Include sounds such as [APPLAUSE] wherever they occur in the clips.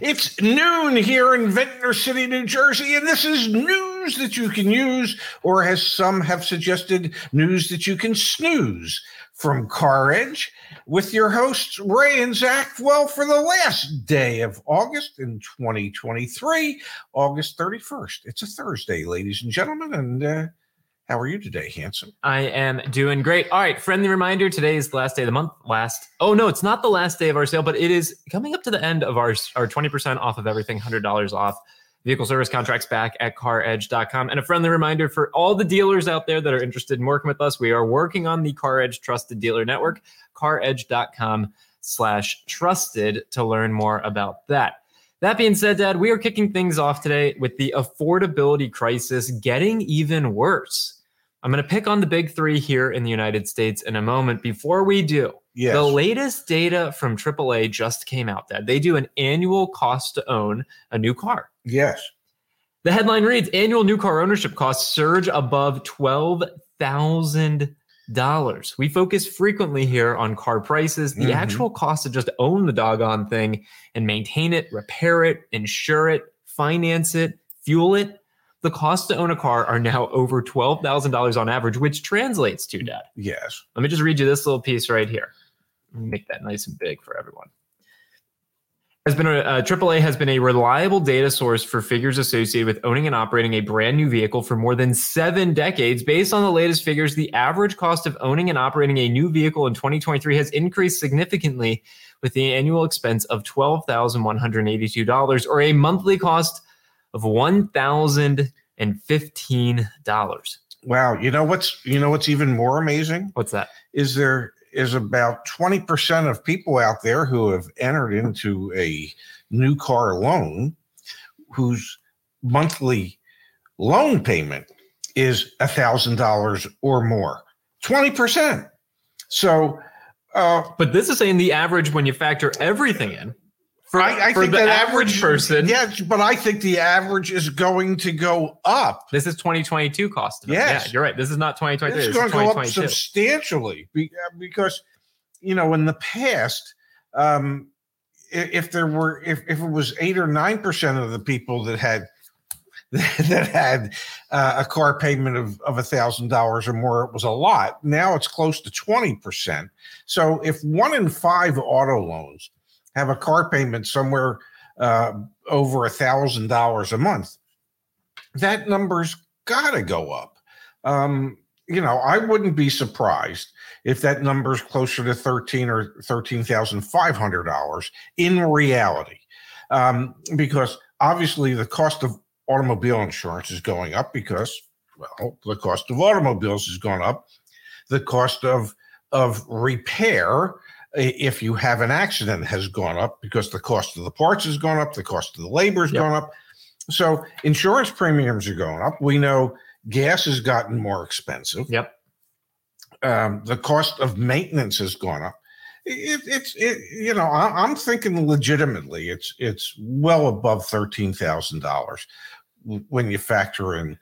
It's noon here in Ventnor City, New Jersey, and this is news that you can use, or as some have suggested, news that you can snooze from Car Edge with your hosts, Ray and Zach. Well, for the last day of August in 2023, August 31st. It's a Thursday, ladies and gentlemen, and uh, how are you today, handsome? I am doing great. All right, friendly reminder today is the last day of the month. Last, oh no, it's not the last day of our sale, but it is coming up to the end of our, our 20% off of everything, $100 off vehicle service contracts back at caredge.com. And a friendly reminder for all the dealers out there that are interested in working with us, we are working on the Car Edge Trusted Dealer Network, caredge.com slash trusted to learn more about that. That being said, Dad, we are kicking things off today with the affordability crisis getting even worse. I'm going to pick on the big three here in the United States in a moment. Before we do, Yes. the latest data from AAA just came out, that They do an annual cost to own a new car. Yes. The headline reads Annual new car ownership costs surge above $12,000. We focus frequently here on car prices. The Mhm. actual cost to just own the doggone thing and maintain it, repair it, insure it, finance it, fuel it. The cost to own a car are now over $12,000 on average, which translates to, Dad. Yes. Let me just read you this little piece right here. Make that nice and big for everyone. Has been a, uh, AAA has been a reliable data source for figures associated with owning and operating a brand new vehicle for more than seven decades. Based on the latest figures, the average cost of owning and operating a new vehicle in 2023 has increased significantly, with the annual expense of twelve thousand one hundred eighty-two dollars, or a monthly cost of one thousand and fifteen dollars. Wow. You know what's you know what's even more amazing? What's that? is there is about 20% of people out there who have entered into a new car loan whose monthly loan payment is a thousand dollars or more 20% so uh But this is saying the average when you factor everything in. For, I, I for think the that average person, yeah but i think the average is going to go up this is 2022 cost. Yes. Yeah, you're right. This is not 2023. it's going to go up substantially uh, because you know in the past um if there were if, if it was eight or nine percent of the people that had [LAUGHS] that had uh, a car payment of of a thousand dollars or more it was a lot now it's close to 20 percent so if one in five auto loans have a car payment somewhere uh, over a thousand dollars a month. That number's got to go up. Um, you know, I wouldn't be surprised if that number is closer to thirteen or thirteen thousand five hundred dollars in reality, um, because obviously the cost of automobile insurance is going up because, well, the cost of automobiles has gone up, the cost of of repair if you have an accident has gone up because the cost of the parts has gone up, the cost of the labor has Yep. gone up. So insurance premiums are going up. We know gas has gotten more expensive. Yep. Um, the cost of maintenance has gone up. It, it's it, you know I, I'm thinking legitimately it's it's well above thirteen thousand dollars when you factor in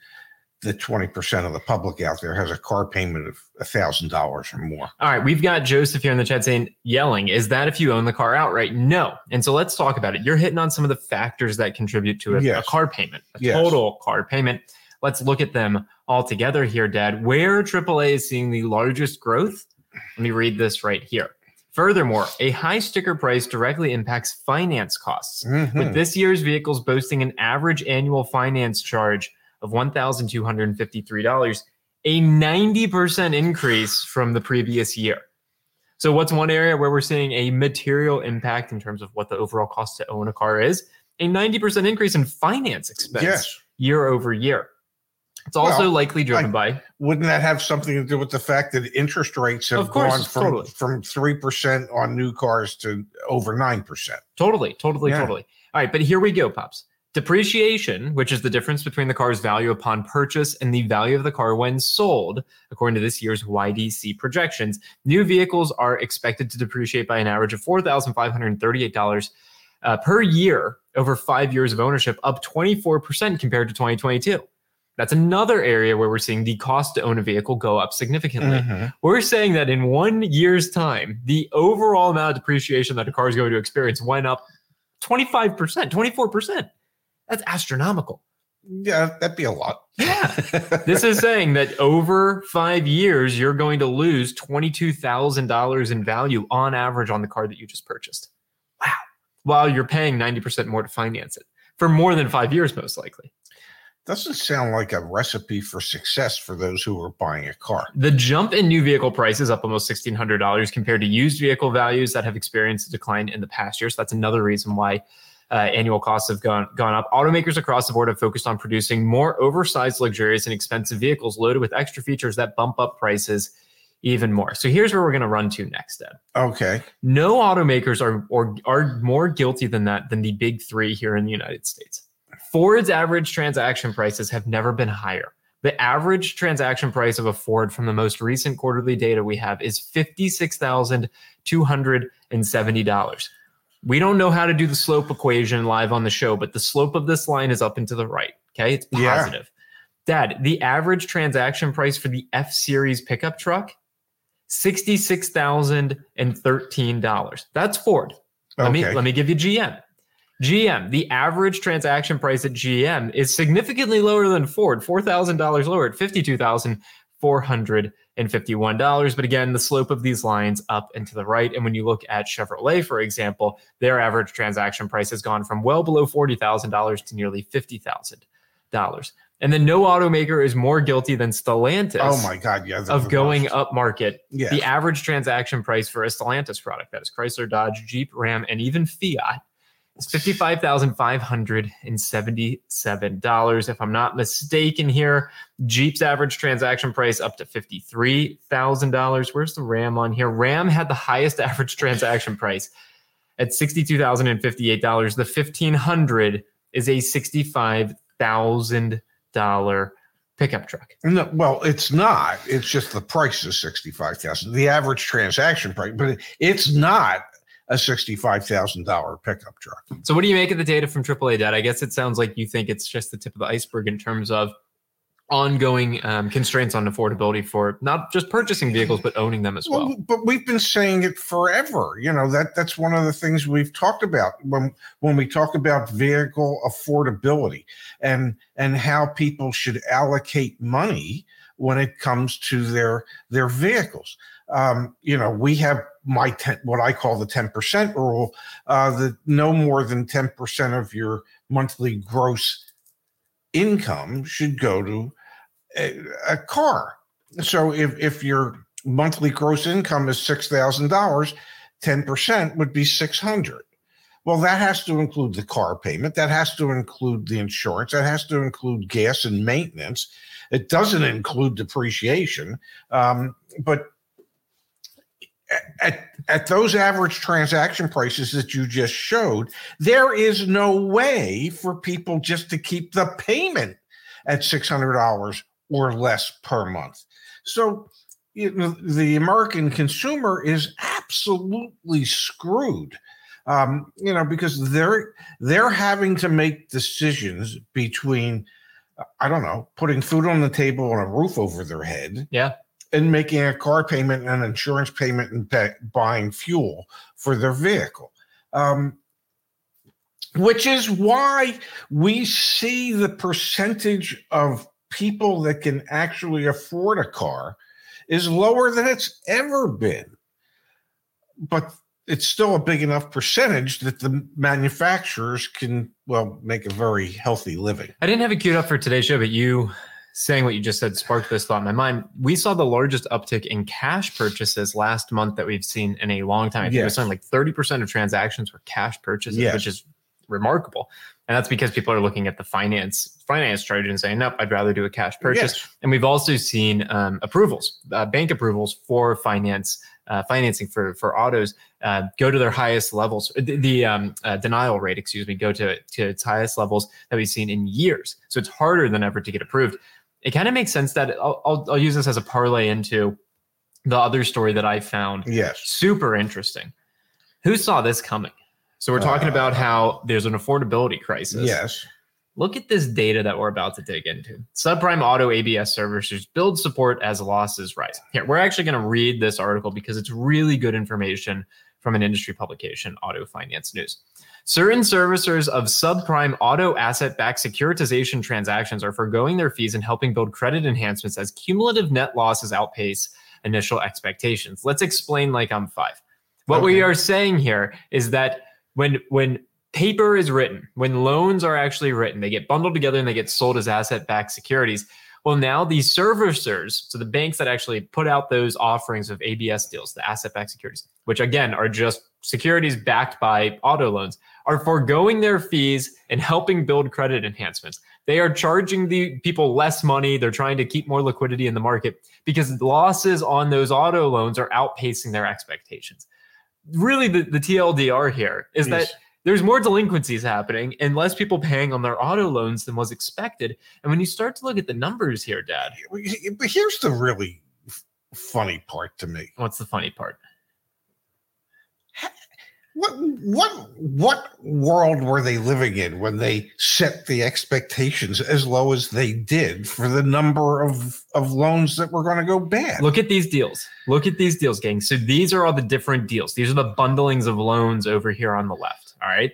the twenty percent of the public out there has a car payment of a thousand dollars or more. All right, we've got Joseph here in the chat saying, yelling, is that if you own the car outright? No. And so let's talk about it. You're hitting on some of the factors that contribute to a, a Yes. car payment, a Yes. total car payment. Let's look at them all together here, Dad. Where AAA is seeing the largest growth? Let me read this right here. Furthermore, a high sticker price directly impacts finance costs. Mhm. with this year's vehicles boasting an average annual finance charge of $1,253, a 90% increase from the previous year. So, what's one area where we're seeing a material impact in terms of what the overall cost to own a car is? A 90% increase in finance expense Yes. year over year. It's also Well, likely driven I- by Wouldn't that have something to do with the fact that interest rates have course, gone from totally. from three percent on new cars to over nine percent? Totally, totally, Yeah. totally. All right, but here we go, Pops. Depreciation, which is the difference between the car's value upon purchase and the value of the car when sold, according to this year's YDC projections, new vehicles are expected to depreciate by an average of $4,538 uh, per year over five years of ownership, up 24% compared to 2022. That's another area where we're seeing the cost to own a vehicle go up significantly. Mhm. We're saying that in one year's time, the overall amount of depreciation that a car is going to experience went up 25%, 24%. That's astronomical. Yeah, that'd be a lot. Yeah. [LAUGHS] This is saying that over five years, you're going to lose $22,000 in value on average on the car that you just purchased. Wow. While you're paying 90% more to finance it for more than five years, most likely. doesn't sound like a recipe for success for those who are buying a car. The jump in new vehicle prices up almost $1,600 compared to used vehicle values that have experienced a decline in the past year. So that's another reason why uh, annual costs have gone gone up. Automakers across the board have focused on producing more oversized, luxurious, and expensive vehicles loaded with extra features that bump up prices even more. So here's where we're going to run to next, Ed. Okay. No automakers are or are more guilty than that than the big three here in the United States. Ford's average transaction prices have never been higher. The average transaction price of a Ford from the most recent quarterly data we have is $56,270. We don't know how to do the slope equation live on the show, but the slope of this line is up and to the right. Okay. It's Yeah. positive. Dad, the average transaction price for the F Series pickup truck, $66,013. That's Ford. Let me Okay. let me give you GM. GM, the average transaction price at GM is significantly lower than Ford, four thousand dollars lower at fifty-two thousand four hundred and fifty-one dollars. But again, the slope of these lines up and to the right. And when you look at Chevrolet, for example, their average transaction price has gone from well below forty thousand dollars to nearly fifty thousand dollars. And then no automaker is more guilty than Stellantis Oh my God. Yeah. of going worst. up market Yeah. the average transaction price for a Stellantis product, that is Chrysler, Dodge, Jeep, Ram, and even Fiat, is $55,577. If I'm not mistaken here, Jeep's average transaction price up to $53,000. Where's the Ram on here? Ram had the highest [LAUGHS] average transaction price at $62,058. The 1500 is a $65,000 pickup truck. No, well, it's not. It's just the price is sixty-five thousand. The average transaction price, but it, it's not a sixty-five thousand dollar pickup truck. So, what do you make of the data from AAA Dad? I guess it sounds like you think it's just the tip of the iceberg in terms of ongoing um, constraints on affordability for not just purchasing vehicles but owning them as well. Well, but we've been saying it forever. You know that that's one of the things we've talked about when when we talk about vehicle affordability and and how people should allocate money when it comes to their their vehicles. Um, you know, we have my ten, what I call the ten percent rule, uh, that no more than ten percent of your monthly gross income should go to a, a car. So if if your monthly gross income is six thousand dollars, ten percent would be six hundred. Well, that has to include the car payment. That has to include the insurance. That has to include gas and maintenance. It doesn't include depreciation. Um, but at, at those average transaction prices that you just showed, there is no way for people just to keep the payment at $600 or less per month. So you know, the American consumer is absolutely screwed. Um, you know, because they're they're having to make decisions between I don't know, putting food on the table and a roof over their head Yeah. And making a car payment and an insurance payment and pa- buying fuel for their vehicle. Um, which is why we see the percentage of people that can actually afford a car is lower than it's ever been. But it's still a big enough percentage that the manufacturers can, well, make a very healthy living. I didn't have it queued up for today's show, but you saying what you just said sparked this thought in my mind. We saw the largest uptick in cash purchases last month that we've seen in a long time. I think it was Yes. something like 30% of transactions were cash purchases, Yes. which is remarkable. And that's because people are looking at the finance finance charge and saying, nope, I'd rather do a cash purchase. Yes. And we've also seen um, approvals, uh, bank approvals for finance uh, financing for for autos uh, go to their highest levels. The, the um, uh, denial rate, excuse me, go to to its highest levels that we've seen in years. So it's harder than ever to get approved. It kind of makes sense that I'll, I'll, I'll use this as a parlay into the other story that I found Yes. super interesting. Who saw this coming? So we're talking Uh, about how there's an affordability crisis. Yes. Look at this data that we're about to dig into. Subprime auto ABS servicers build support as losses rise. Here, we're actually going to read this article because it's really good information from an industry publication, Auto Finance News. Certain servicers of subprime auto asset backed securitization transactions are foregoing their fees and helping build credit enhancements as cumulative net losses outpace initial expectations. Let's explain like I'm five. What Okay. we are saying here is that when when paper is written, when loans are actually written, they get bundled together and they get sold as asset backed securities. Well, now these servicers, so the banks that actually put out those offerings of ABS deals, the asset backed securities, which again are just securities backed by auto loans, are foregoing their fees and helping build credit enhancements. They are charging the people less money. They're trying to keep more liquidity in the market because losses on those auto loans are outpacing their expectations. Really, the, the TLDR here is that there's more delinquencies happening and less people paying on their auto loans than was expected. And when you start to look at the numbers here, Dad, But here's the really funny part to me. what's the funny part? What what what world were they living in when they set the expectations as low as they did for the number of of loans that were going to go bad? Look at these deals. Look at these deals, gang. So these are all the different deals. These are the bundlings of loans over here on the left. All right.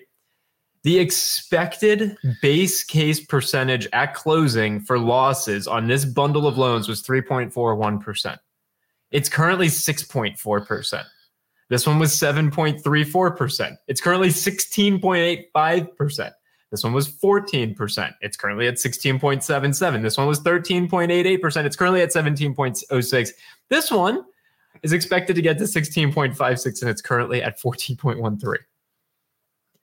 The expected base case percentage at closing for losses on this bundle of loans was 3.41%. It's currently 6.4%. This one was 7.34%. It's currently 16.85%. This one was 14%. It's currently at 16.77. This one was 13.88%. It's currently at 17.06. This one is expected to get to 16.56 and it's currently at 14.13.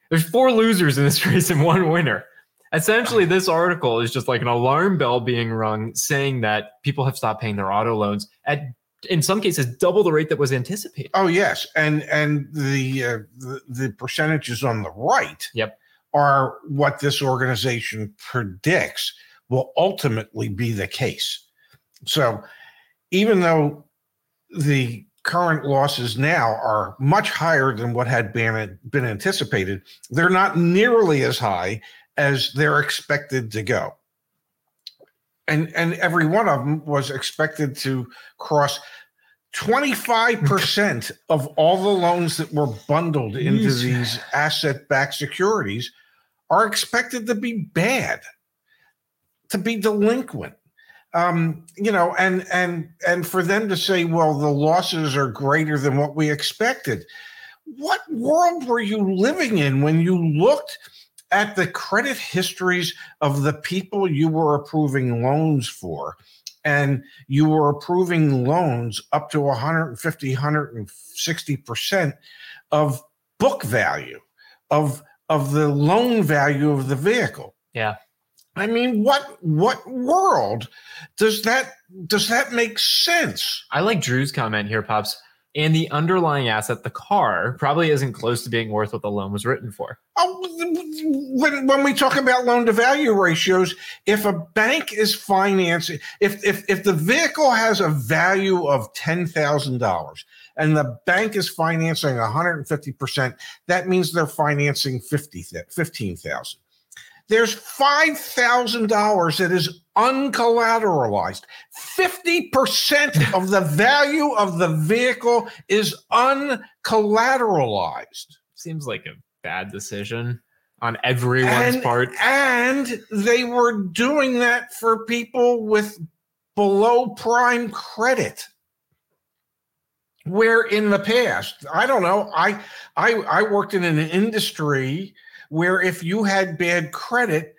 There's four losers in this [LAUGHS] race and one winner. Essentially, this article is just like an alarm bell being rung saying that people have stopped paying their auto loans at, in some cases, double the rate that was anticipated. Oh yes, and and the uh, the, the percentages on the right Yep. are what this organization predicts will ultimately be the case. So even though the current losses now are much higher than what had been been anticipated, they're not nearly as high as they're expected to go. And and every one of them was expected to cross 25% of all the loans that were bundled into Yeesh. these asset backed securities are expected to be bad, to be delinquent. Um, you know, and and and for them to say, well, the losses are greater than what we expected. What world were you living in when you looked at the credit histories of the people you were approving loans for? and you were approving loans up to 150 160% of book value of of the loan value of the vehicle Yeah. i mean what what world does that does that make sense I like Drew's comment here, Pops. And the underlying asset, the car, probably isn't close to being worth what the loan was written for. Oh, when, we talk about loan to value ratios, if a bank is financing, if if if the vehicle has a value of ten thousand dollars and the bank is financing one hundred and fifty percent, that means they're financing fifty fifteen thousand. There's five thousand dollars that is uncollateralized. Fifty percent of the value of the vehicle is uncollateralized. Seems like a bad decision on everyone's and, part. And they were doing that for people with below prime credit. Where in the past, I don't know, I I I worked in an industry where if you had bad credit,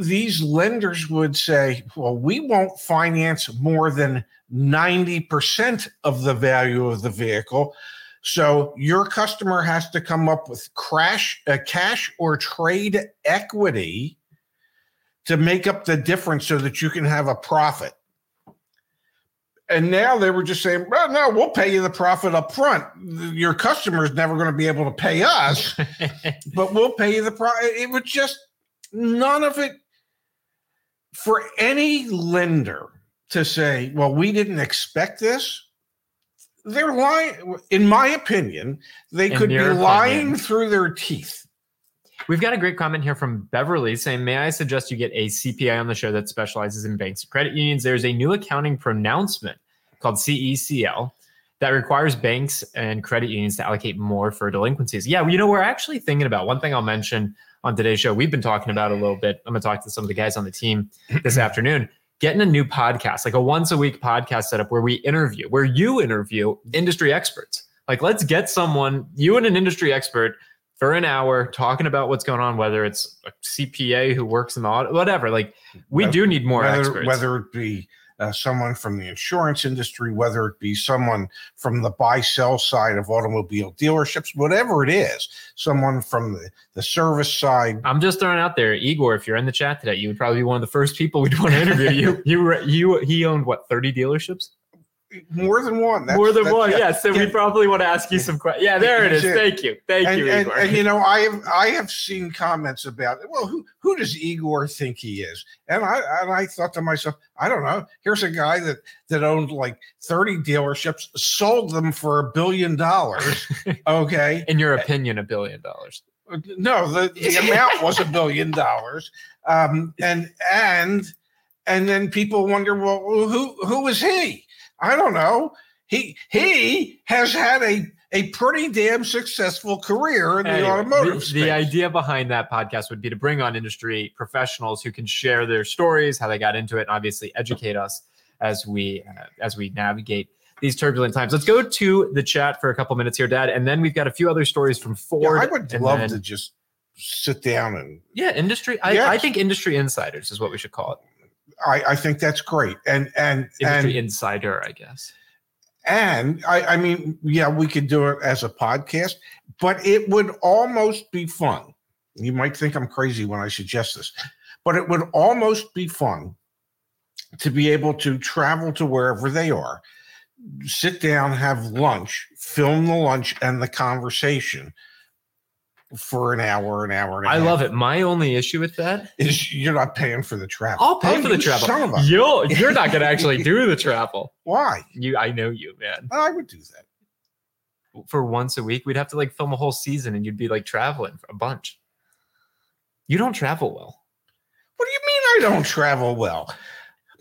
these lenders would say, well, we won't finance more than 90% of the value of the vehicle. So your customer has to come up with crash, uh, cash or trade equity to make up the difference so that you can have a profit. And now they were just saying, well, no, we'll pay you the profit up front. Your customer is never going to be able to pay us, [LAUGHS] but we'll pay you the profit. It was just none of it for any lender to say, well, we didn't expect this they're lying in my opinion they In could be lying opinion. through their teeth We've got a great comment here from Beverly saying, May I suggest you get a CPI on the show that specializes in banks and credit unions? There's a new accounting pronouncement called CECL that requires banks and credit unions to allocate more for delinquencies. Yeah, you know, we're actually thinking about one thing I'll mention on today's show. We've been talking about a little bit. I'm going to talk to some of the guys on the team this [CLEARS THROAT] afternoon. Getting a new podcast, like a once a week podcast setup where we interview, where you interview industry experts. Like, let's get someone, you and an industry expert, for an hour talking about what's going on, whether it's a CPA who works in the audit, whatever. Like, we Whether- do need more whether, experts. whether it be uh, someone from the insurance industry, whether it be someone from the buy sell side of automobile dealerships, whatever it is, someone from the, the service side. I'm just throwing out there, Igor. If you're in the chat today, you would probably be one of the first people we'd want to interview. you, you, you, he owned what 30 dealerships? More than one. That's- More than one. yeah. Yeah. So we probably want to ask you some questions. Yeah, there it is. Thank you. Thank and, you, and, Igor. and, you know, I have I have seen comments about well, who who does Igor think he is? And I and I thought to myself, I don't know. Here's a guy that that owned like 30 dealerships, sold them for a billion dollars. [LAUGHS] Okay. in your opinion, a billion dollars. No, the, the amount was a billion dollars. Um, and and and then people wonder, well, who who is he? I don't know. He he has had a a pretty damn successful career in the Anyway, automotive the, the idea behind that podcast would be to bring on industry professionals who can share their stories, how they got into it, and obviously educate us as we uh, as we navigate these turbulent times. Let's go to the chat for a couple minutes here, Dad, and then we've got a few other stories from Yeah, Ford. I would love then- to just sit down and Yeah, industry. I, Yes. I think industry insiders is what we should call it. I, I think that's great. And and Industry and insider, I guess. and I, I mean, yeah, we could do it as a podcast, but it would almost be fun. You might think I'm crazy when I suggest this, but it would almost be fun to be able to travel to wherever they are, sit down, have lunch, film the lunch and the conversation for an hour, an hour and a I half. love it. My only issue with that, Is you're not paying for the travel. I'll pay Oh, for the travel. Son of a, You'll, you're not going [LAUGHS] to actually do the travel. why? You, I know you, man. I would do that. For once a week, we'd have to like film a whole season, and you'd be like traveling a bunch. You don't travel well. What do you mean I don't travel well?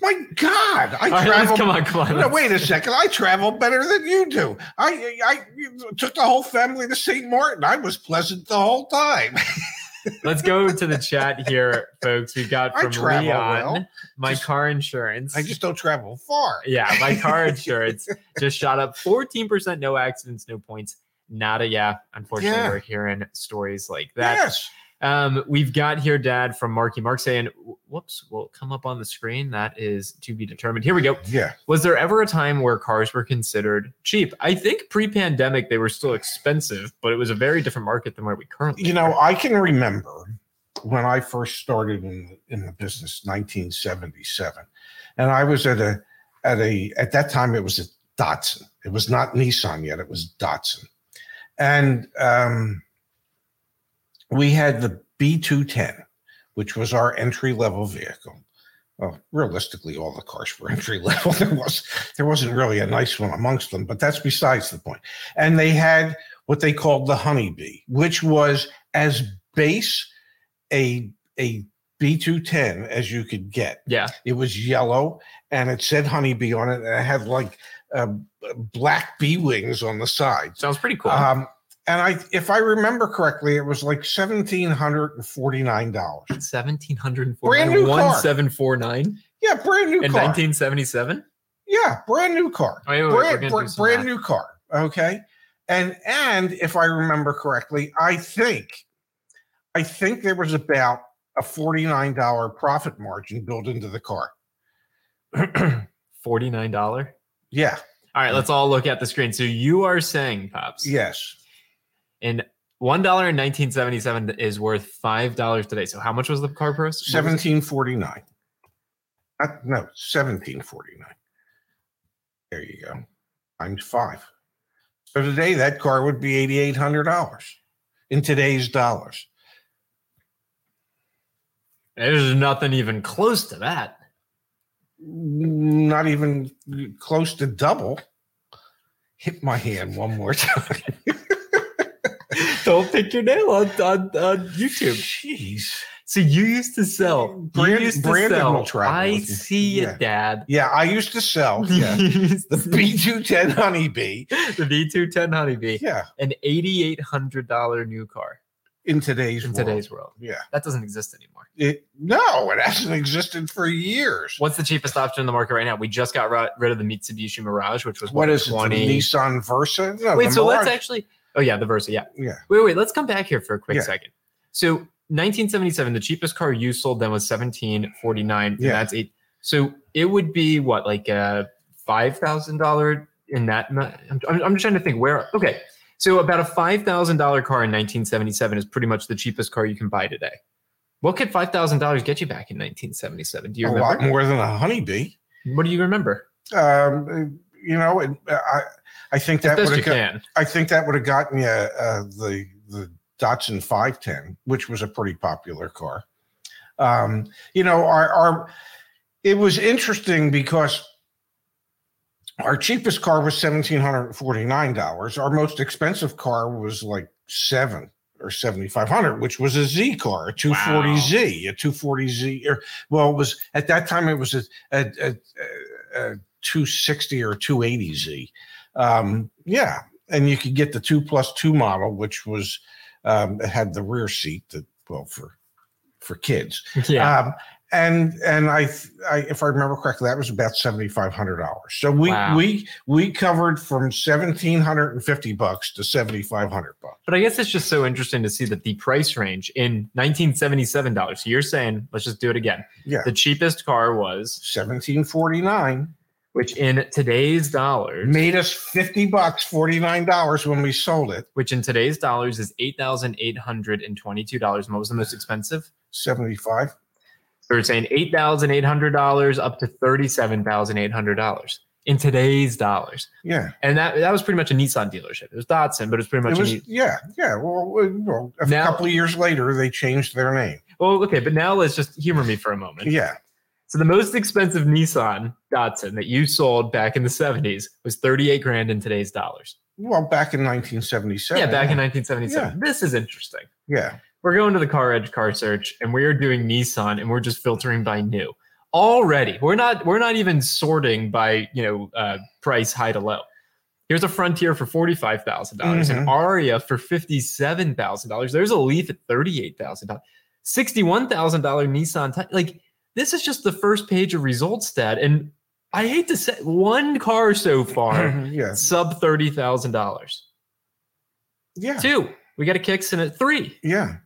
My God, I All right, let's- travel. come on, come on. No, wait a second. I travel better than you do. I I took the whole family to St. Martin. I was pleasant the whole time. [LAUGHS] Let's go to the chat here, folks. We've got I from Leon, well. my Just- car insurance. I just don't travel far. yeah, my car [LAUGHS] insurance just shot up 14%, no accidents, no points. Nada, yeah. Unfortunately, Yeah. we're hearing stories like that. Yes. Um, we've got here, Dad, from Marky Mark saying, "Whoops, will come up on the screen? That is to be determined." Here we go. Yeah. Was there ever a time where cars were considered cheap? I think pre-pandemic they were still expensive, but it was a very different market than where we currently. You know, are. I can remember when I first started in in the business, 1977, and I was at a at a at that time it was a Datsun. It was not Nissan yet. It was Datsun, and um, we had the B210, which was our entry level vehicle. Well, realistically, all the cars were [LAUGHS] entry level. There was there wasn't really a nice one amongst them, but that's besides the point. And they had what they called the honeybee, which was as base a a B210 as you could get. yeah, It was yellow and it said honeybee on it, and it had like uh, black bee wings on the side. sounds pretty cool. Um, and I, if I remember correctly, it was like seventeen hundred and forty nine dollars. Seventeen hundred brand new car. one seven four nine Yeah, brand new in nineteen seventy seven. yeah, brand new car. Wait, wait, wait, brand, gonna br- do some brand new car. Okay, and and if I remember correctly, I think, I think there was about a forty nine dollar profit margin built into the car. [CLEARS THROAT] Forty nine dollar. yeah. All right, let's all look at the screen. So you are saying, pops, Yes. In one dollar in nineteen seventy seven is worth five dollars today. So how much was the car price? Seventeen forty nine. Uh, no, seventeen forty nine. There you go. Times five. So today that car would be eighty eight hundred dollars in today's dollars. There's nothing even close to that. Not even close to double. Hit my hand one more [LAUGHS] time. Don't pick your nail on, on, on YouTube. Jeez. So you used to sell. Brand- you used to Brandon sell. will travel I see Yeah. it, Dad. Yeah, I used to sell. [LAUGHS] Yeah. You used The B210 Honeybee. the B210 Honeybee, Yeah. an eighty-eight hundred dollar new car In today's in world. today's world. Yeah. That doesn't exist anymore. It, no, it hasn't existed for years. What's the cheapest option in the market right now? We just got rid of the Mitsubishi Mirage, which was What is it? The 20. Nissan Versa? No, Wait, the so let's actually. Oh yeah, the Versa. Yeah. Yeah. Wait, wait. Let's come back here for a quick Yeah. second. So 1977, the cheapest car you sold then was 1749. Yeah. That's eight. So it would be what, like a five thousand dollar in that? I'm, I'm, just trying to think where. Okay, so about a five thousand dollar car in 1977 is pretty much the cheapest car you can buy today. What could five thousand dollars get you back in 1977? Do you A remember? lot more than a Honeybee. What do you remember? Um, you know, it, I I think that would have got. I think that would have gotten you uh, the the Datsun 510, which was a pretty popular car. Um, you know, our our it was interesting because our cheapest car was seventeen hundred forty nine dollars. Our most expensive car was like seven or seventy five hundred, which was a Z car, a two forty Z, a two forty Z. Or well, it was at that time it was a a, a, a, a two sixty or two eighty Z. Um, yeah, and you could get the two plus two model, which was um, it had the rear seat that well for for kids. Yeah. Um, and and I, I, if I remember correctly, that was about seventy five hundred dollars. So we Wow. we we covered from seventeen hundred and fifty bucks to seventy five hundred bucks. But I guess it's just so interesting to see that the price range in 1977 dollars. So you're saying, let's just do it again. Yeah. The cheapest car was, Seventeen forty nine which in today's dollars, made us fifty bucks, forty nine dollars when we sold it. which in today's dollars is eight thousand eight hundred and twenty-two dollars. What was the most expensive? Seventy five. So we're saying eight thousand eight hundred dollars up to thirty-seven thousand eight hundred dollars in today's dollars. Yeah, And that that was pretty much a Nissan dealership. It was Datsun, but it was pretty much it a was. Ni- Yeah, yeah. Well, well a Now- couple of years later, they changed their name. well, okay. But now let's just humor me for a moment. Yeah, So the most expensive Nissan Datsun that you sold back in the 70s was 38 grand in today's dollars. well, back in nineteen seventy seven. yeah, back in 1977. This is interesting. Yeah, We're going to the car edge car search and we are doing Nissan and we're just filtering by new. Already, we're not we're not even sorting by, you know, uh, price high to low. Here's a Frontier for $45,000, dollars an Mhm. Ariya for $57,000. There's a Leaf at $38,000. $61,000 Nissan. Like this is just the first page of results stat and I hate to say one car so far [LAUGHS] yeah, sub $30,000. yeah, Two, we got a Kicks in at 3. yeah.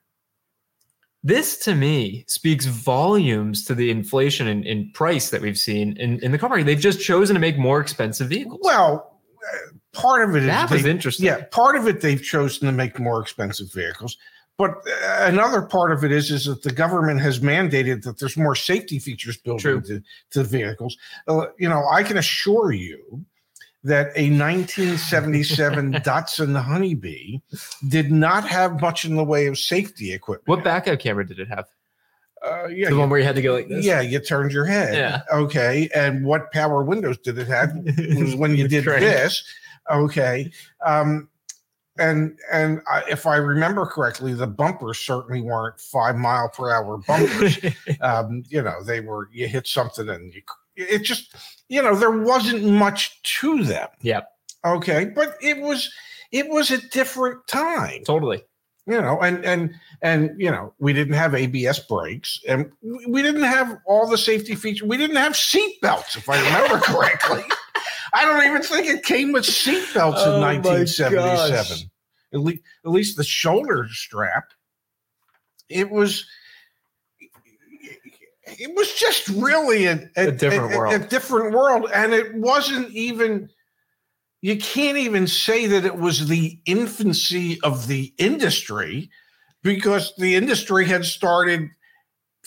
This to me speaks volumes to the inflation in, in price that we've seen in, in the car market. They've just chosen to make more expensive vehicles. Well, uh, part of it is that was they- interesting. Yeah, part of it they've chosen to make more expensive vehicles, but uh, another part of it is is that the government has mandated that there's more safety features built True. into to the vehicles. Uh, you know, I can assure you that a 1977 [LAUGHS] Datsun Honeybee did not have much in the way of safety equipment. What backup camera did it have? Uh, yeah, the one where you had to go like this? yeah, you turned your head. Yeah. Okay. And what power windows did it have? [LAUGHS] was when you did this. Okay. Um, and and I, if I remember correctly, the bumpers certainly weren't five mile per hour bumpers. [LAUGHS] um, you know, they were you hit something and you it just you know there wasn't much to them. Yep. Okay, but it was it was a different time totally. you know and and and you know we didn't have abs brakes and we we didn't have all the safety features we didn't have seat belts if i remember [LAUGHS] correctly i don't even think it came with seatbelts Oh in 1977 at least at least the shoulder strap it was it was just really a, A different world. a different world and it wasn't even you can't even say that it was the infancy of the industry because the industry had started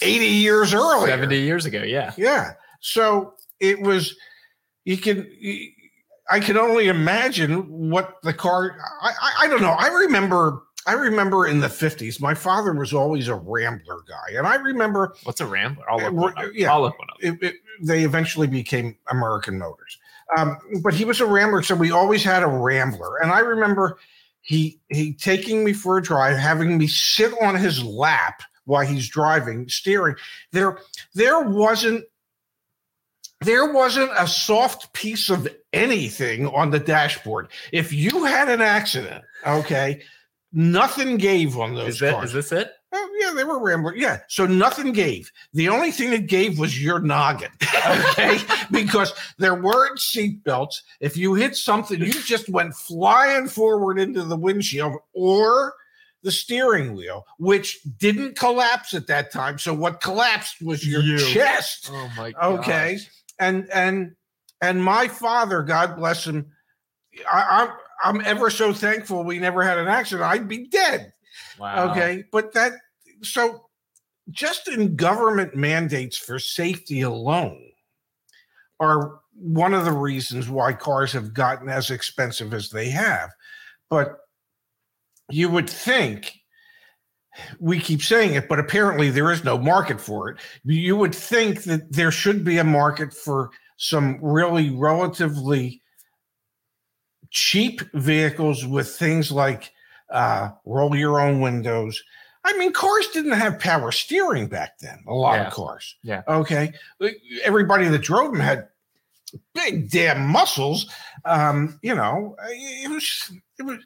80 years earlier 70 years ago. Yeah. yeah so it was you can i can only imagine what the car I, I i don't know i remember i remember in the 50s my father was always a rambler guy and i remember What's a Rambler? I'll look Uh, one up. yeah. I'll look one up. it, it, they eventually became American Motors. Um, but he was a Rambler, so we always had a Rambler. And I remember he he taking me for a drive, having me sit on his lap while he's driving, steering. There, there wasn't there wasn't a soft piece of anything on the dashboard. If you had an accident, okay, nothing gave on those Is, that, cars. is this it? Oh, yeah, they were rambling. Yeah. So nothing gave. The only thing that gave was your noggin. [LAUGHS] Okay. because there weren't seat belts. If you hit something, you just went flying forward into the windshield or the steering wheel, which didn't collapse at that time. So what collapsed was your You. chest. Oh my Okay. And and and my father, God bless him, I, I'm I'm ever so thankful we never had an accident. I'd be dead. Wow. Okay, but that so just in government mandates for safety alone are one of the reasons why cars have gotten as expensive as they have. But you would think we keep saying it, but apparently there is no market for it. You would think that there should be a market for some really relatively cheap vehicles with things like uh, roll your own windows. I mean, cars didn't have power steering back then. A lot Yeah. of cars. Yeah. Okay. Everybody that drove them had big damn muscles. Um, you know, it was it was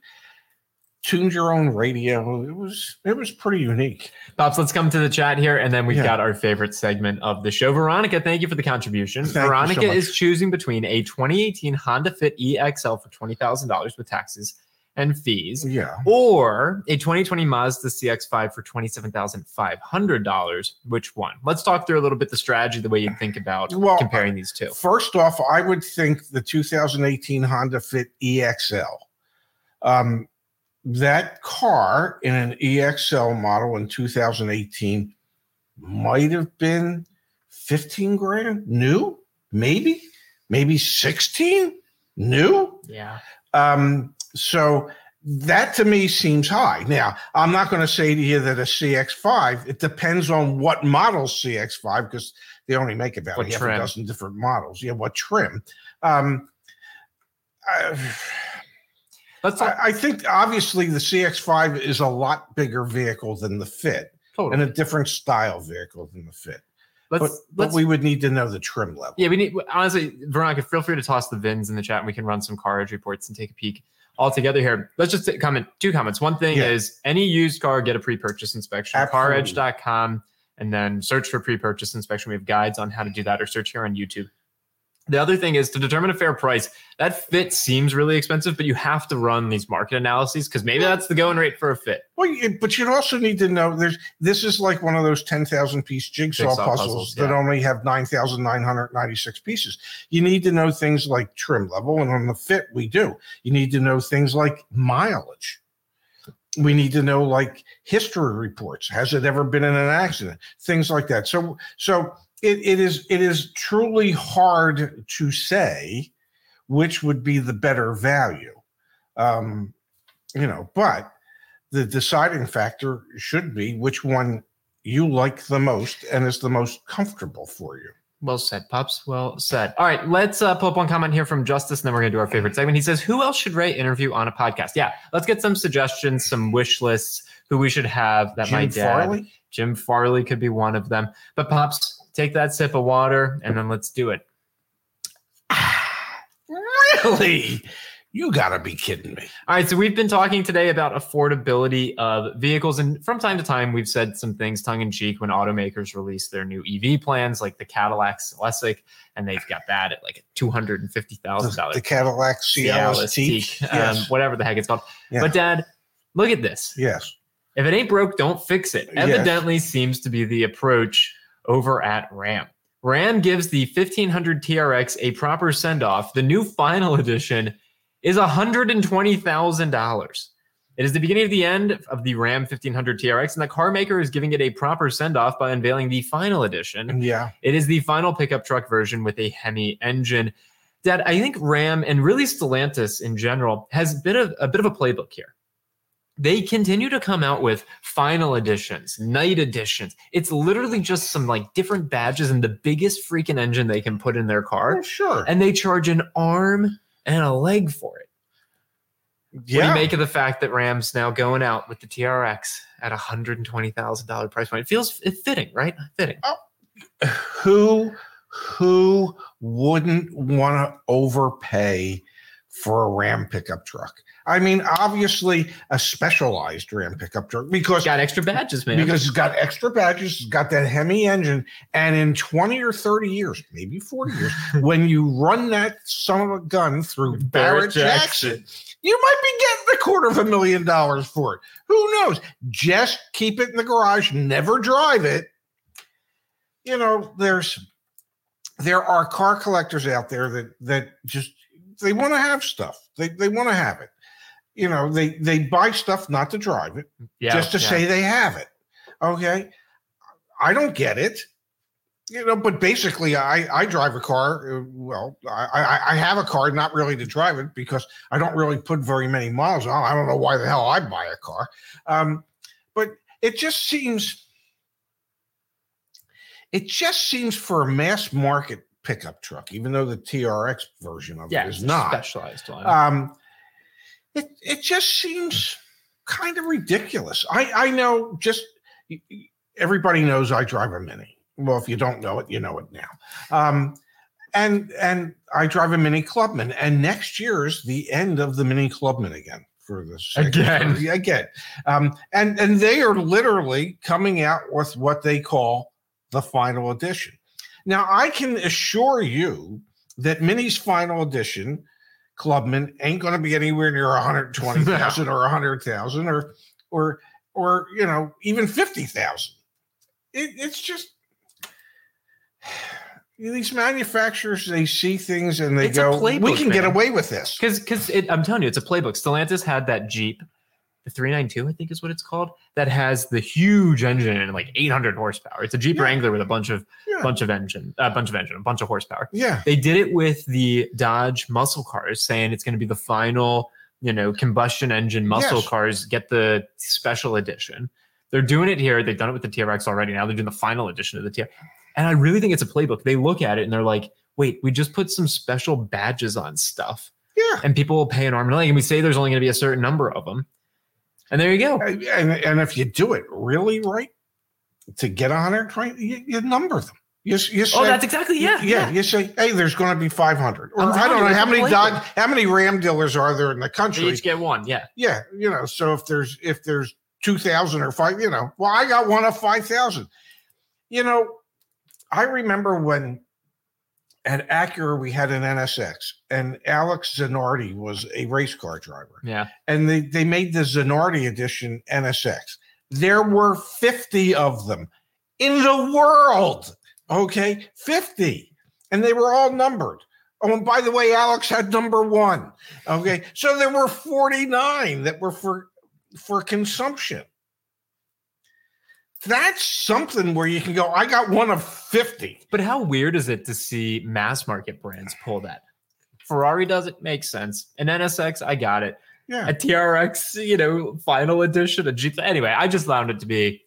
tuned your own radio. It was it was pretty unique. Pops, let's come to the chat here, and then we've Yeah. got our favorite segment of the show. Veronica, thank you for the contribution. Thank you so Veronica is choosing between a 2018 Honda Fit EXL for $20,000 with taxes and fees, Yeah. or a 2020 Mazda CX5 for $27,500. Which one? Let's talk through a little bit the strategy, the way you think about Well, comparing these two. First off, I would think the 2018 Honda Fit EXL. Um, that car in an EXL model in 2018 might have been 15 grand new, maybe, maybe 16 new. Yeah. Um, so that to me seems high. Now, I'm not going to say to you that a CX5, it depends on what model CX5, because they only make about What half trim. a dozen different models. Yeah, what trim? Um, I, Let's talk. I I think obviously the CX5 is a lot bigger vehicle than the Fit totally. and a different style vehicle than the Fit. let's, But, but let's we would need to know the trim level. Yeah, we need honestly, Veronica, feel free to toss the VINs in the chat and we can run some car edge reports and take a peek all together here. Let's just comment two comments. One thing Yeah. is any used car get a pre-purchase inspection, Absolutely. caredge.com, and then search for pre-purchase inspection. We have guides on how to do that or search here on YouTube. The other thing is to determine a fair price. That fit seems really expensive, but you have to run these market analyses because maybe that's the going rate for a fit. Well, but you also need to know there's this is like one of those 10,000 piece jigsaw, Jigsaw puzzles, puzzles, that yeah. only have 9,996 pieces. You need to know things like trim level, and on the fit, we do. You need to know things like mileage. We need to know like history reports. Has it ever been in an accident? Things like that. So, so it, it is it is truly hard to say which would be the better value. Um, you know, but the deciding factor should be which one you like the most and is the most comfortable for you. Well said, Pops. Well said. All right, let's uh, pull up one comment here from Justice, and then we're going to do our favorite segment. He says, Who else should Ray interview on a podcast? Yeah, let's get some suggestions, some wish lists, who we should have that my Jim dad. Farley? Jim Farley could be one of them. But, Pops, take that sip of water and then let's do it. [SIGHS] Really? You gotta be kidding me. All right, so we've been talking today about affordability of vehicles, and from time to time, we've said some things tongue in cheek when automakers release their new EV plans, like the Cadillac Celestiq, and they've got that at like two hundred and fifty thousand dollars. the Cadillac Celestiq, Teak. um, whatever the heck it's called. Yeah. But Dad, look at this. yes. If it ain't broke, don't fix it. Yes. Evidently seems to be the approach over at Ram. Ram gives the 1500 TRX a proper send off. The new final [LAUGHS] edition is $120,000. It is the beginning of the end of the Ram 1500 TRX, and the car maker is giving it a proper send off by unveiling the final edition. Yeah. It is the final pickup truck version with a Hemi engine. Dad, I think Ram and really Stellantis in general has been a, a bit of a playbook here. They continue to come out with final editions, night editions. It's literally just some like different badges and the biggest freaking engine they can put in their car, Oh, sure. and they charge an arm and a leg for it. What do you make of the fact that Rams now going out with the TRX at a hundred and twenty thousand dollar price point? It feels it fitting, right? Fitting. Oh. who who wouldn't want to overpay for a Ram pickup truck? I mean, obviously a specialized Ram pickup truck because Got extra badges, man. because it's got extra badges, it's got that Hemi engine, and in 20 or 30 years, maybe 40 years, [LAUGHS] when you run that son of a gun through Barrett-Jackson, you might be getting a quarter of a million dollars for it. Who knows? Just keep it in the garage, never drive it. You know, there's there are car collectors out there that that just they want to have stuff. They they want to have it. You know, they they buy stuff not to drive it yeah, just to yeah. say they have it. Okay. I don't get it. You know, but basically, I I drive a car. uh, Well, I I, have a car, not really to drive it because I don't really put very many miles on. I don't know why the hell I buy a car. Um, but it just seems, it just seems for a mass market pickup truck, even though the TRX version of yeah, it is not. specialized one. Um, it it just seems kind of ridiculous. I I know just everybody knows I drive a Mini. Well, if you don't know it, you know it now. Um, and and I drive a Mini Clubman, and next year's the end of the Mini Clubman again for this Again. again. Um, and and they are literally coming out with what they call the final edition. Now I can assure you that Mini's final edition Clubman ain't going to be anywhere near 120,000 [LAUGHS] or 100,000 or or or you know even 50,000. It, it's just [SIGHS] these manufacturers they see things and they It's go we can get away with this. Because because I'm telling you, it's a playbook. Stellantis had that Jeep, the 392, I think is what it's called, that has the huge engine and like 800 horsepower. It's a Jeep Yeah. Wrangler with a bunch of Yeah. bunch of engine, a bunch of engine, a bunch of horsepower. Yeah. They did it with the Dodge muscle cars, saying it's going to be the final, you know, combustion engine muscle Yes. cars. Get the special edition. They're doing it here. They've done it with the TRX already. Now they're doing the final edition of the TRX. And I really think it's a playbook. They look at it and they're like, wait, we just put some special badges on stuff Yeah. and people will pay an arm and a leg. And we say there's only going to be a certain number of them. And there you go. And, and if you do it really right to get 120, you, you number them. You, you say, Oh, that's exactly yeah. yeah, You say, hey, there's going to be 500. Or I'm I don't know how many how many Ram dealers are there in the They country? each get one. Yeah. Yeah, you know, so if there's if there's two thousand or five, you know, well, I got one of five thousand. You know, I remember when at Acura we had an NSX, and Alex Zanardi was a race car driver, Yeah. and they they made the Zanardi edition NSX. There were fifty of them in the world. Okay, fifty, and they were all numbered. Oh, and by the way, Alex had number one. Okay, so there were 49 that were for for consumption. That's something where you can go, I got one of 50. But how weird is it to see mass market brands pull that? Ferrari does it, makes sense. An NSX, I got it. Yeah. A TRX, you know, final edition, a Jeep. Anyway, I just found it to be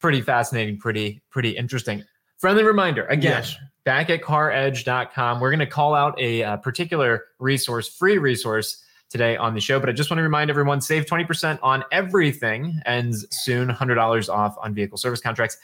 pretty fascinating, pretty, pretty interesting. Friendly reminder again, Yes. back at caredge.com. We're going to call out a, uh particular resource, free resource today on the show. But I just want to remind everyone save 20% on everything, ends soon, $100 off on vehicle service contracts.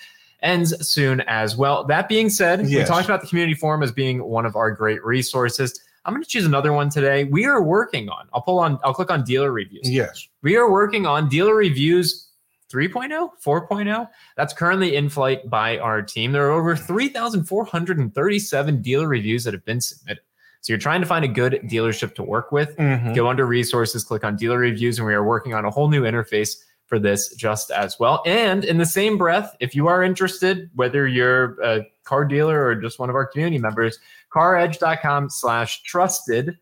Ends soon as well. That being said, we talked about the community forum as being one of our great resources. I'm going to choose another one today. We are working on, I'll pull on, I'll click on dealer reviews. Yes. We are working on dealer reviews 3.0, 4.0. That's currently in flight by our team. There are over 3,437 dealer reviews that have been submitted. So you're trying to find a good dealership to work with. Mhm. Go under resources, click on dealer reviews, and we are working on a whole new interface for this just as well. And in the same breath, if you are interested, whether you're a car dealer or just one of our community members, caredge.com slash trusted.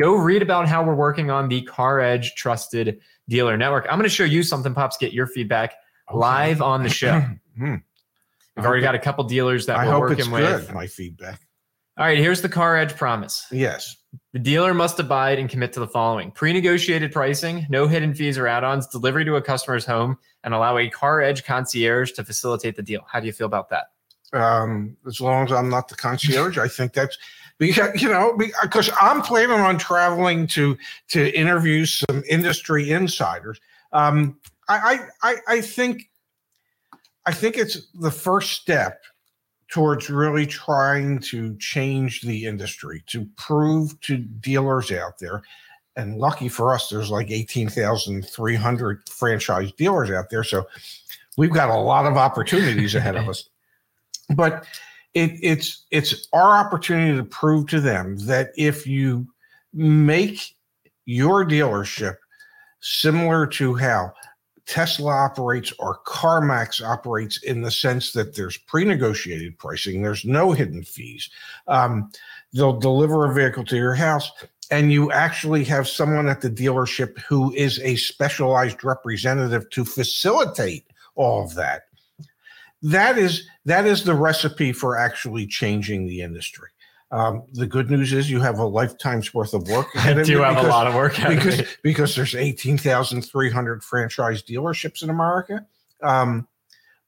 Go read about how we're working on the Car Edge Trusted Dealer Network. I'm going to show you something, Pops, get your feedback live on the show. [CLEARS THROAT] Hmm. We've already got a couple dealers that I we're hope working it's with. good, my feedback. All right, here's the Car Edge promise. Yes. The dealer must abide and commit to the following pre negotiated pricing, no hidden fees or add ons, delivery to a customer's home, and allow a Car Edge concierge to facilitate the deal. How do you feel about that? Um, as long as I'm not the concierge, I think that's because you know because I'm planning on traveling to to interview some industry insiders. Um, I, I I think I think it's the first step towards really trying to change the industry to prove to dealers out there and lucky for us there's like 18,300 franchise dealers out there so we've got a lot of opportunities ahead of [LAUGHS] us. But it, it's it's our opportunity to prove to them that if you make your dealership similar to how Tesla operates or CarMax operates in the sense that there's pre-negotiated pricing, there's no hidden fees. Um, they'll deliver a vehicle to your house, and you actually have someone at the dealership who is a specialized representative to facilitate all of that. That is that is the recipe for actually changing the industry. Um, the good news is you have a lifetime's worth of work. [LAUGHS] I do have because, a lot of work because because there's eighteen thousand three hundred franchise dealerships in America. Um,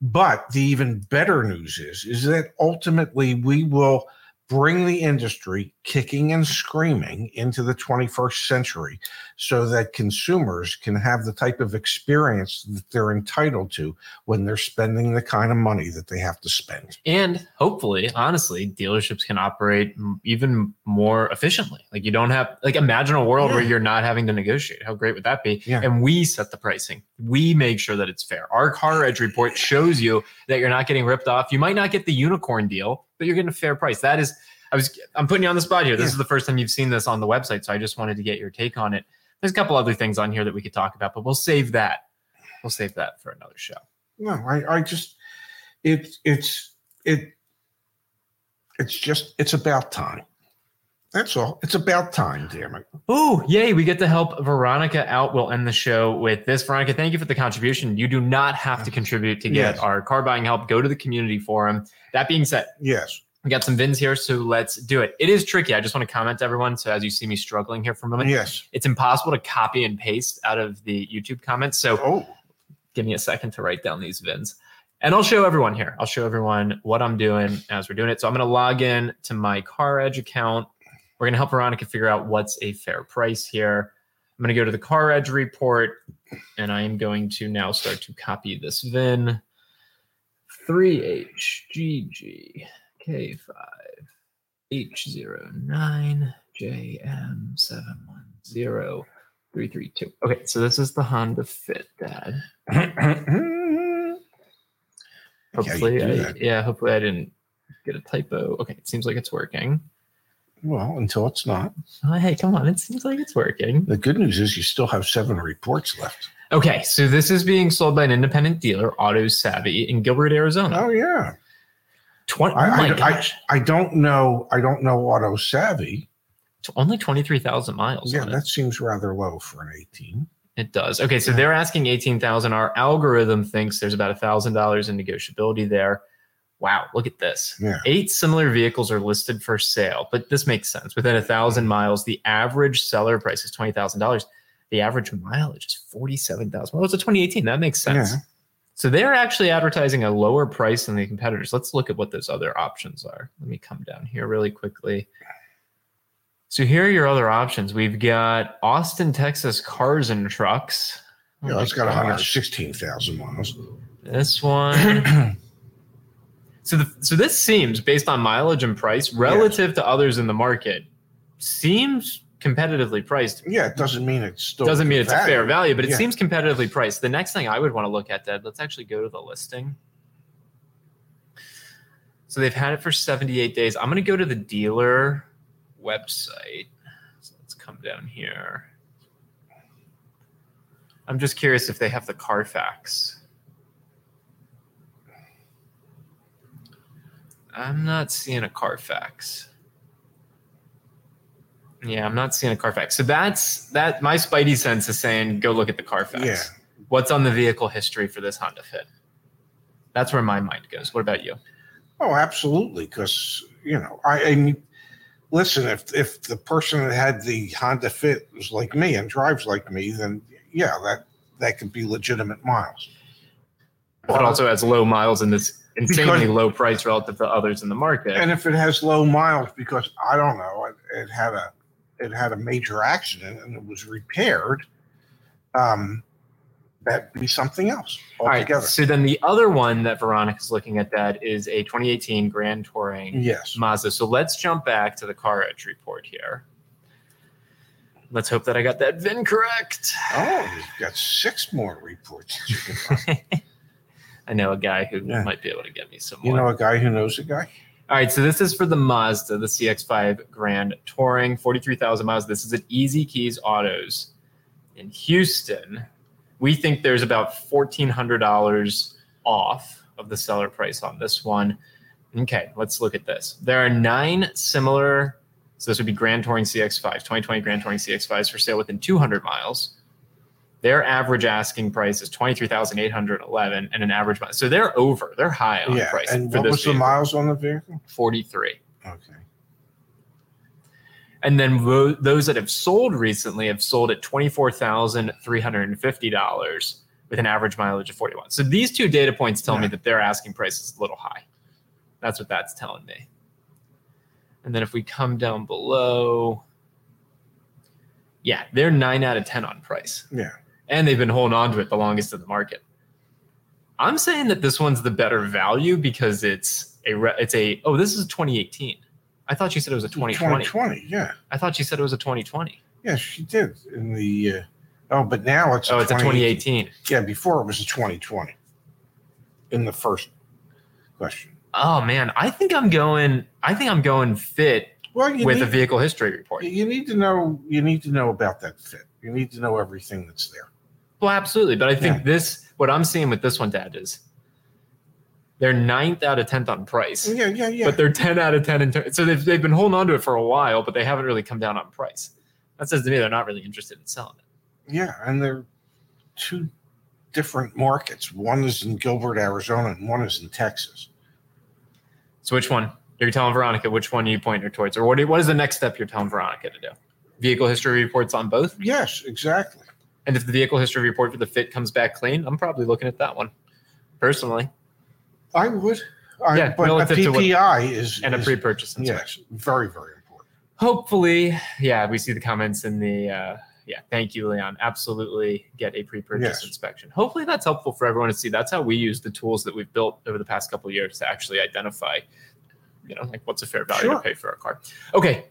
but the even better news is is that ultimately we will bring the industry kicking and screaming into the 21st century so that consumers can have the type of experience that they're entitled to when they're spending the kind of money that they have to spend. And hopefully, honestly, dealerships can operate even more efficiently. Like you don't have like imagine a world yeah. where you're not having to negotiate. How great would that be? Yeah. And we set the pricing. We make sure that it's fair. Our car edge report shows you that you're not getting ripped off. You might not get the unicorn deal, but you're getting a fair price. That is, I was, I'm putting you on the spot here. This yeah. is the first time you've seen this on the website, so I just wanted to get your take on it. There's a couple other things on here that we could talk about, but we'll save that. We'll save that for another show. No, I, I just, it, it's, it, it's just, it's about time. That's all. It's about time, damn it. Oh, yay. We get to help Veronica out. We'll end the show with this. Veronica, thank you for the contribution. You do not have to contribute to get yes. our car buying help. Go to the community forum. That being said, yes. We got some VINs here, so let's do it. It is tricky. I just want to comment to everyone. So as you see me struggling here for a moment, yes, it's impossible to copy and paste out of the YouTube comments. So oh. give me a second to write down these VINs. And I'll show everyone here. I'll show everyone what I'm doing as we're doing it. So I'm going to log in to my Car Edge account. We're going to help Veronica figure out what's a fair price here. I'm going to go to the Car Edge report, and I am going to now start to copy this VIN. 3HGG. K5 H09 JM710 332. Okay, so this is the Honda Fit, Dad. [CLEARS THROAT] hopefully, I, yeah, hopefully I didn't get a typo. Okay, it seems like it's working. Well, until it's not. Oh, hey, come on. It seems like it's working. The good news is you still have seven reports left. Okay, so this is being sold by an independent dealer, Auto Savvy, in Gilbert, Arizona. Oh, yeah. 20 I, oh my I, gosh. I, I, don't know. I don't know auto savvy. It's only 23,000 miles. Yeah, that seems rather low for an 18. It does. Okay, so yeah. they're asking 18,000. Our algorithm thinks there's about $1,000 in negotiability there. Wow, look at this. Yeah. Eight similar vehicles are listed for sale, but this makes sense. Within a thousand miles, the average seller price is $20,000. The average mileage is 47,000. Well, it's a 2018. That makes sense. Yeah. So they're actually advertising a lower price than the competitors. Let's look at what those other options are. Let me come down here really quickly. So here are your other options. We've got Austin, Texas cars and trucks. Oh yeah, it's got 116,000 miles. This one. [CLEARS THROAT] so the, so this seems based on mileage and price relative yes. to others in the market seems competitively priced. Yeah, it doesn't mean it's still doesn't mean it's value. a fair value, but it yeah. seems competitively priced. The next thing I would want to look at, Dad, let's actually go to the listing. So they've had it for 78 days. I'm going to go to the dealer website. So let's come down here. I'm just curious if they have the Carfax. I'm not seeing a Carfax. Yeah, I'm not seeing a Carfax. So that's that. My Spidey sense is saying, go look at the Carfax. Yeah. What's on the vehicle history for this Honda Fit? That's where my mind goes. What about you? Oh, absolutely. Because you know, I, I mean, listen, if if the person that had the Honda Fit was like me and drives like me, then yeah, that that could be legitimate miles. But also has low miles in this insanely Because- low price relative to others in the market. And if it has low miles, because I don't know, it, it had a it had a major accident and it was repaired, um, that'd be something else All right. altogether. So then the other one that Veronica's looking at that is a 2018 Grand Touring Yes. Mazda. So let's jump back to the car edge report here. Let's hope that I got that VIN correct. Oh, you've got six more reports. that you can. [LAUGHS] I know a guy who Yeah. might be able to get me some you know a guy who knows a guy? All right, so this is for the Mazda, the CX5 Grand Touring, 43,000 miles. This is at Easy Keys Autos in Houston. We think there's about $1,400 off of the seller price on this one. Okay, let's look at this. There are nine similar, so this would be Grand Touring CX5, 2020 Grand Touring CX5s for sale within 200 miles. Their average asking price is 23,811 and an average mile. So they're over, they're high on yeah. price. And for what this was the vehicle. miles on the vehicle? 43. Okay. And then ro- those that have sold recently have sold at $24,350 with an average mileage of 41. So these two data points tell me Yeah. that their asking price is a little high. That's what that's telling me. And then if we come down below, yeah, they're nine out of 10 on price. Yeah. And they've been holding on to it the longest in the market. I'm saying that this one's the better value because it's a, re- it's a, oh, this is 2018. I thought she said it was a 2020. 2020. Yeah. I thought she said it was a 2020. Yeah, she did in the. Uh, oh, but now it's Oh, it's a 2018. 2018. Yeah, before it was a 2020. In the first question. Oh man, I think I'm going. I think I'm going fit Well, you with need, a vehicle history report. you need to know. You need to know about that fit. You need to know everything that's there. Well, absolutely. But I think Yeah. this, what I'm seeing with this one, Dad, is they're ninth out of tenth on price, Yeah, yeah, yeah. but they're ten out of ten in ter- So they've they've been holding on to it for a while, but they haven't really come down on price. That says to me they're not really interested in selling it. yeah, and they're two different markets. One is in Gilbert, Arizona, and one is in Texas. So which one? Are You're telling Veronica which one you point her towards, or what? What is the next step you're telling Veronica to do? Vehicle history reports on both. Yes, exactly. And if the vehicle history report for the fit comes back clean, I'm probably looking at that one personally. I would. I, Yeah, but a relative to what- PPI is And a pre-purchase inspection. Yes, very, very important. Hopefully, yeah, we see the comments in the uh, yeah. Thank you, Leon. Absolutely, get a pre-purchase Yes. inspection. Hopefully, that's helpful for everyone to see. That's how we use the tools that we've built over the past couple of years to actually identify, you know, like what's a fair value Sure. to pay for a car. Okay,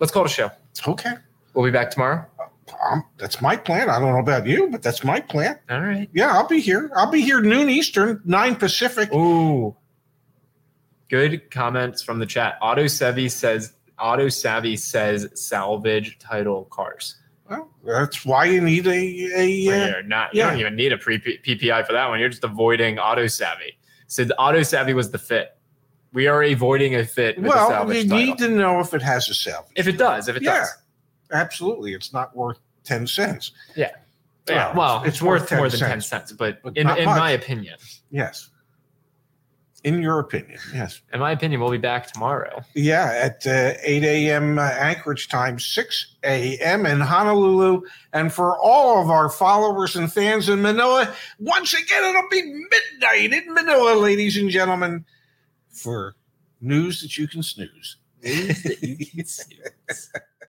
let's call it a show. Okay, We'll be back tomorrow. Um, that's my plan. I don't know about you, but that's my plan. All right. Yeah, I'll be here. I'll be here noon Eastern, nine Pacific. Ooh. Good comments from the chat. Auto Savvy says Auto Savvy says salvage title cars. Well, that's why you need a a. Right Uh. Not you don't even need a pre PPI for that one. You're just avoiding Auto Savvy. So the Auto Savvy was the fit. We are avoiding a fit well, salvage you title. need to know if it has a salvage. if it does, if it Yeah. does. Absolutely, it's not worth ten cents. Yeah, Well, well, it's- it's, it's worth, worth more than 10 cents, cents, but, but in, in much. my opinion, Yes. In your opinion, yes. in my opinion, we'll be back tomorrow. Yeah, at uh, 8 a.m. Uh, Anchorage time, 6 a.m. in Honolulu. And for all of our followers and fans in Manila, once again, it'll be midnight in Manila, ladies and gentlemen, for news that you can snooze. [LAUGHS] News that you can snooze.